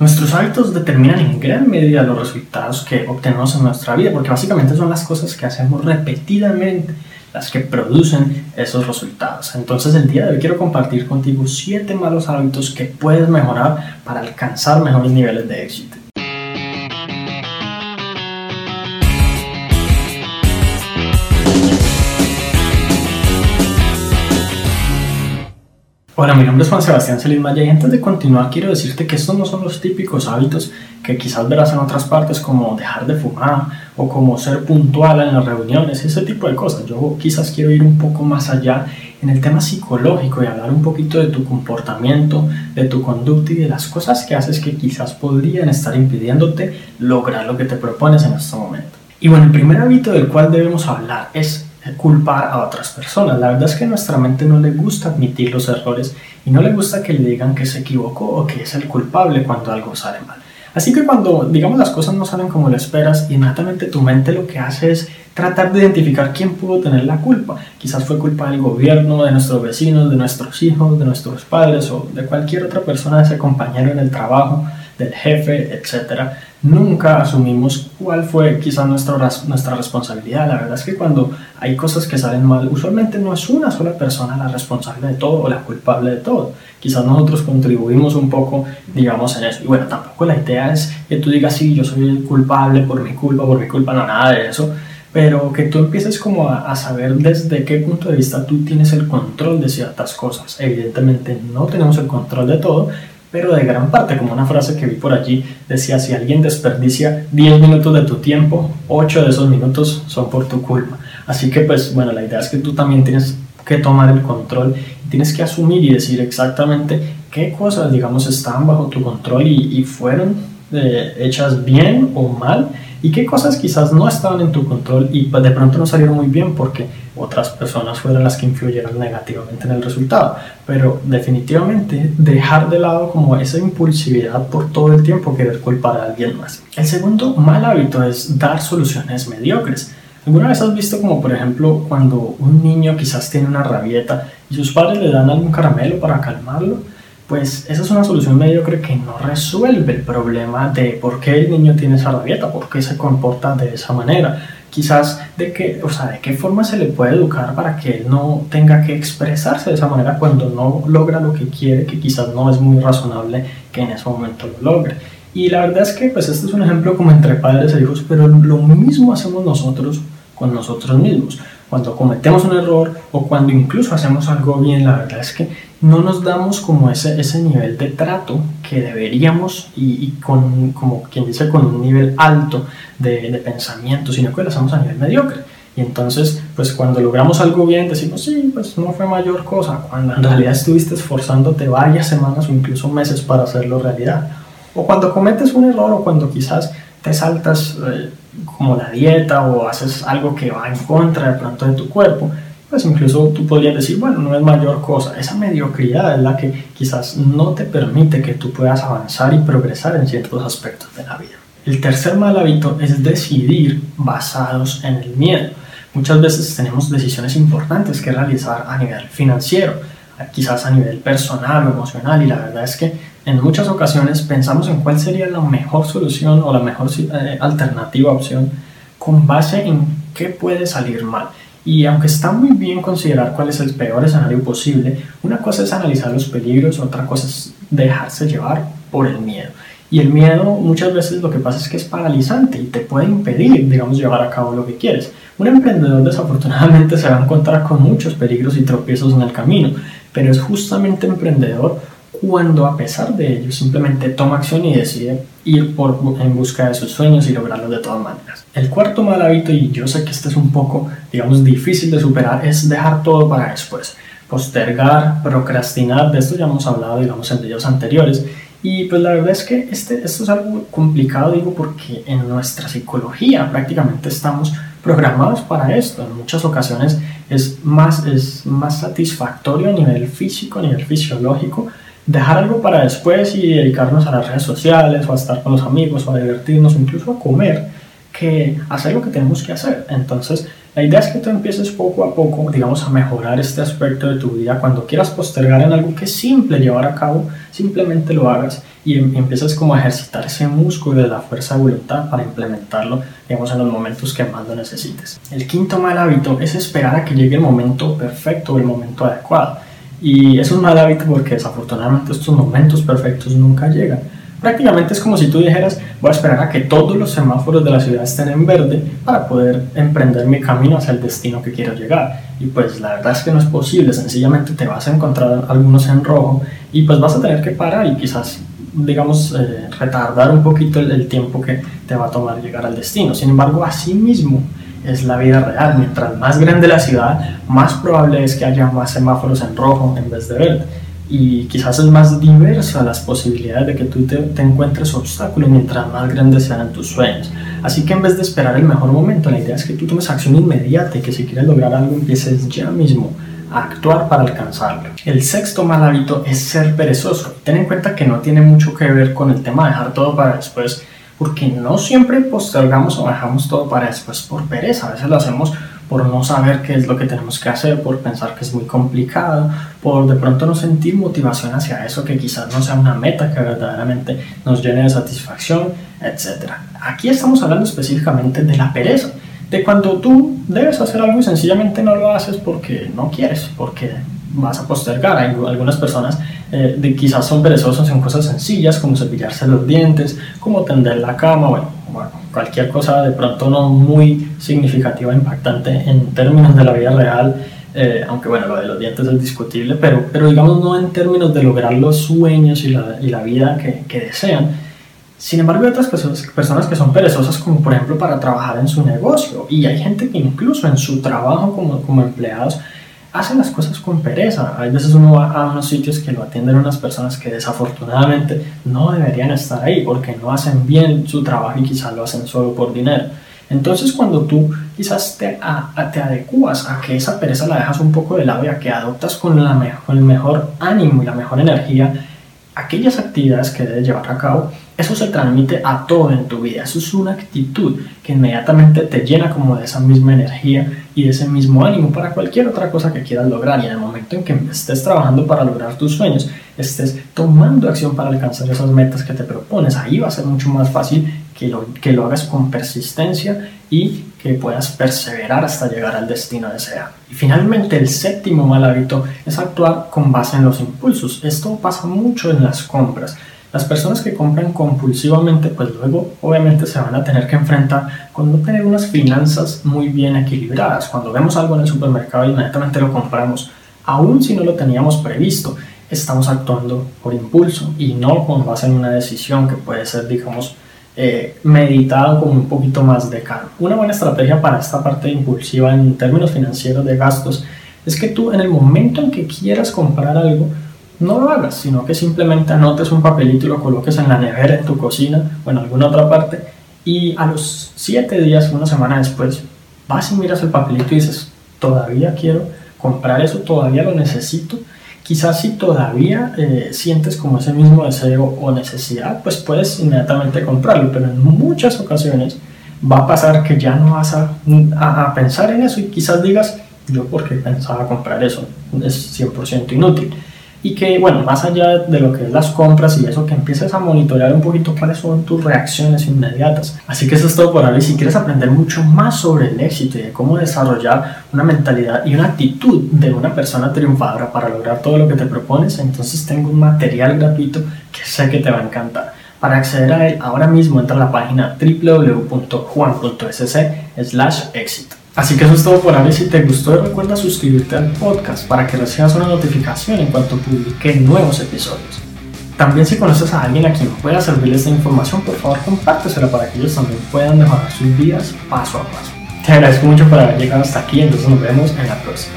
Nuestros hábitos determinan en gran medida los resultados que obtenemos en nuestra vida, porque básicamente son las cosas que hacemos repetidamente las que producen esos resultados. Entonces el día de hoy quiero compartir contigo siete malos hábitos que puedes mejorar para alcanzar mejores niveles de éxito. Hola, mi nombre es Juan Sebastián Celis Maya y antes de continuar quiero decirte que estos no son los típicos hábitos que quizás verás en otras partes como dejar de fumar o como ser puntual en las reuniones, ese tipo de cosas. Yo quizás quiero ir un poco más allá en el tema psicológico y hablar un poquito de tu comportamiento, de tu conducta y de las cosas que haces que quizás podrían estar impidiéndote lograr lo que te propones en este momento. Y bueno, el primer hábito del cual debemos hablar es culpar a otras personas. La verdad es que nuestra mente no le gusta admitir los errores y no le gusta que le digan que se equivocó o que es el culpable cuando algo sale mal. Así que cuando, digamos, las cosas no salen como lo esperas, inmediatamente tu mente lo que hace es tratar de identificar quién pudo tener la culpa. Quizás fue culpa del gobierno, de nuestros vecinos, de nuestros hijos, de nuestros padres o de cualquier otra persona, de ese compañero en el trabajo, del jefe, etc nunca asumimos cuál fue quizás nuestra, nuestra responsabilidad. La verdad es que cuando hay cosas que salen mal, usualmente no es una sola persona la responsable de todo o la culpable de todo. Quizás nosotros contribuimos un poco, digamos, en eso. Y bueno, tampoco la idea es que tú digas, sí, yo soy culpable por mi culpa, por mi culpa, no, nada de eso. Pero que tú empieces como a saber desde qué punto de vista tú tienes el control de ciertas cosas. Evidentemente no tenemos el control de todo, pero de gran parte, como una frase que vi por allí, decía, si alguien desperdicia 10 minutos de tu tiempo, 8 de esos minutos son por tu culpa. Así que pues bueno, la idea es que tú también tienes que tomar el control tienes que asumir y decir exactamente qué cosas, digamos, estaban bajo tu control y, y fueron eh, hechas bien o mal y qué cosas quizás no estaban en tu control y de pronto no salieron muy bien porque otras personas fueron las que influyeron negativamente en el resultado. Pero definitivamente dejar de lado como esa impulsividad por todo el tiempo querer culpar a alguien más. El segundo mal hábito es dar soluciones mediocres. ¿Alguna vez has visto como por ejemplo cuando un niño quizás tiene una rabieta y sus padres le dan algún caramelo para calmarlo? Pues esa es una solución mediocre que no resuelve el problema de por qué el niño tiene esa rabieta, por qué se comporta de esa manera. Quizás de qué, o sea, de qué forma se le puede educar para que él no tenga que expresarse de esa manera cuando no logra lo que quiere, que quizás no es muy razonable que en ese momento lo logre. Y la verdad es que pues este es un ejemplo como entre padres e hijos, pero lo mismo hacemos nosotros con nosotros mismos. Cuando cometemos un error o cuando incluso hacemos algo bien, la verdad es que no nos damos como ese, ese nivel de trato que deberíamos y, con, como quien dice, con un nivel alto de, de, pensamiento, sino que lo hacemos a nivel mediocre. Y entonces, pues cuando logramos algo bien, decimos, sí, pues no fue mayor cosa, cuando en realidad estuviste esforzándote varias semanas o incluso meses para hacerlo realidad. O cuando cometes un error o cuando quizás te saltas eh, como la dieta o haces algo que va en contra de pronto de tu cuerpo, pues incluso tú podrías decir, bueno, no es mayor cosa. Esa mediocridad es la que quizás no te permite que tú puedas avanzar y progresar en ciertos aspectos de la vida. El tercer mal hábito es decidir basados en el miedo. Muchas veces tenemos decisiones importantes que realizar a nivel financiero, quizás a nivel personal o emocional, y la verdad es que en muchas ocasiones pensamos en cuál sería la mejor solución o la mejor eh, alternativa opción con base en qué puede salir mal. Y aunque está muy bien considerar cuál es el peor escenario posible, una cosa es analizar los peligros, otra cosa es dejarse llevar por el miedo. Y el miedo muchas veces lo que pasa es que es paralizante y te puede impedir, digamos, llevar a cabo lo que quieres. Un emprendedor desafortunadamente se va a encontrar con muchos peligros y tropiezos en el camino, pero es justamente emprendedor cuando a pesar de ello simplemente toma acción y decide ir por, en busca de sus sueños y lograrlo de todas maneras. El cuarto mal hábito, y yo sé que este es un poco, digamos, difícil de superar, es dejar todo para después. Postergar, procrastinar, de esto ya hemos hablado, digamos, en videos anteriores. Y pues la verdad es que este, esto es algo complicado, digo, porque en nuestra psicología prácticamente estamos programados para esto. En muchas ocasiones es más, es más satisfactorio a nivel físico, a nivel fisiológico, dejar algo para después y dedicarnos a las redes sociales o a estar con los amigos o a divertirnos, incluso a comer, que hacer lo que tenemos que hacer. Entonces, La idea es que tú empieces poco a poco, digamos, a mejorar este aspecto de tu vida. Cuando quieras postergar en algo que es simple llevar a cabo, simplemente lo hagas y em, empiezas como a ejercitar ese músculo de la fuerza de voluntad para implementarlo, digamos, en los momentos que más lo necesites. El quinto mal hábito es esperar a que llegue el momento perfecto o el momento adecuado. Y es un mal hábito porque desafortunadamente estos momentos perfectos nunca llegan. Prácticamente es como si tú dijeras, voy a esperar a que todos los semáforos de la ciudad estén en verde para poder emprender mi camino hacia el destino que quiero llegar. Y pues la verdad es que no es posible, sencillamente te vas a encontrar algunos en rojo y pues vas a tener que parar y quizás digamos, eh, retardar un poquito el, el, tiempo que te va a tomar llegar al destino. Sin embargo, así mismo es la vida real. Mientras más grande la ciudad, más probable es que haya más semáforos en rojo en vez de verde y quizás es más diversa las posibilidades de que tú te, encuentres obstáculos mientras más grandes sean tus sueños. Así que en vez de esperar el mejor momento, la idea es que tú tomes acción inmediata y que si quieres lograr algo empieces ya mismo a actuar para alcanzarlo. El sexto mal hábito es ser perezoso. Ten en cuenta que no tiene mucho que ver con el tema de dejar todo para después, porque no siempre postergamos o dejamos todo para después por pereza. A veces lo hacemos por no saber qué es lo que tenemos que hacer, por pensar que es muy complicado, por de pronto no sentir motivación hacia eso que quizás no sea una meta que verdaderamente nos llene de satisfacción, etc. Aquí estamos hablando específicamente de la pereza, de cuando tú debes hacer algo y sencillamente no lo haces porque no quieres, porque vas a postergar. Hay algunas personas eh, de, quizás son perezosas en cosas sencillas como cepillarse los dientes, como tender la cama, bueno, bueno cualquier cosa de pronto no muy significativa, impactante en términos de la vida real, eh, aunque bueno, lo de los dientes es discutible, pero, pero digamos no en términos de lograr los sueños y la, y la vida que, que, desean. Sin embargo, hay otras personas, personas que son perezosas, como por ejemplo para trabajar en su negocio, y hay gente que incluso en su trabajo como, como empleados hacen las cosas con pereza. Hay veces uno va a unos sitios que lo atienden unas personas que desafortunadamente no deberían estar ahí porque no hacen bien su trabajo y quizás lo hacen solo por dinero. Entonces cuando tú quizás te, a, te adecuas a que esa pereza la dejas un poco de lado y a que adoptas con, la con el mejor ánimo y la mejor energía aquellas actividades que debes llevar a cabo, eso se transmite a todo en tu vida. Eso es una actitud que inmediatamente te llena como de esa misma energía y de ese mismo ánimo para cualquier otra cosa que quieras lograr. Y en el momento en que estés trabajando para lograr tus sueños, estés tomando acción para alcanzar esas metas que te propones, ahí va a ser mucho más fácil que lo, que lo hagas con persistencia y que puedas perseverar hasta llegar al destino deseado. Y finalmente el séptimo mal hábito es actuar con base en los impulsos. Esto pasa mucho en las compras. Las personas que compran compulsivamente, pues luego obviamente se van a tener que enfrentar con no tener unas finanzas muy bien equilibradas. Cuando vemos algo en el supermercado, inmediatamente lo compramos, aun si no lo teníamos previsto. Estamos actuando por impulso y no con base en una decisión que puede ser, digamos, eh, meditado con un poquito más de calma. Una buena estrategia para esta parte impulsiva en términos financieros de gastos es que tú en el momento en que quieras comprar algo, no lo hagas, sino que simplemente anotes un papelito y lo coloques en la nevera, en tu cocina o en alguna otra parte y a los 7 días, una semana después, vas y miras el papelito y dices, todavía quiero comprar eso, todavía lo necesito Quizás si todavía eh, sientes como ese mismo deseo o necesidad, pues puedes inmediatamente comprarlo, pero en muchas ocasiones va a pasar que ya no vas a, a, pensar en eso y quizás digas, yo porque pensaba comprar eso, es 100% inútil y que, bueno, más allá de lo que es las compras y eso, que empieces a monitorear un poquito cuáles son tus reacciones inmediatas. Así que eso es todo por ahora y si quieres aprender mucho más sobre el éxito y de cómo desarrollar una mentalidad y una actitud de una persona triunfadora para lograr todo lo que te propones, entonces tengo un material gratuito que sé que te va a encantar. Para acceder a él, ahora mismo entra a la página www.juan.sc/éxito. Así que eso es todo por ahora. Si te gustó, recuerda suscribirte al podcast para que recibas una notificación en cuanto publique nuevos episodios. También si conoces a alguien a quien pueda servirle esta información, por favor compártesela para que ellos también puedan mejorar sus vidas paso a paso. Te agradezco mucho por haber llegado hasta aquí, entonces nos vemos en la próxima.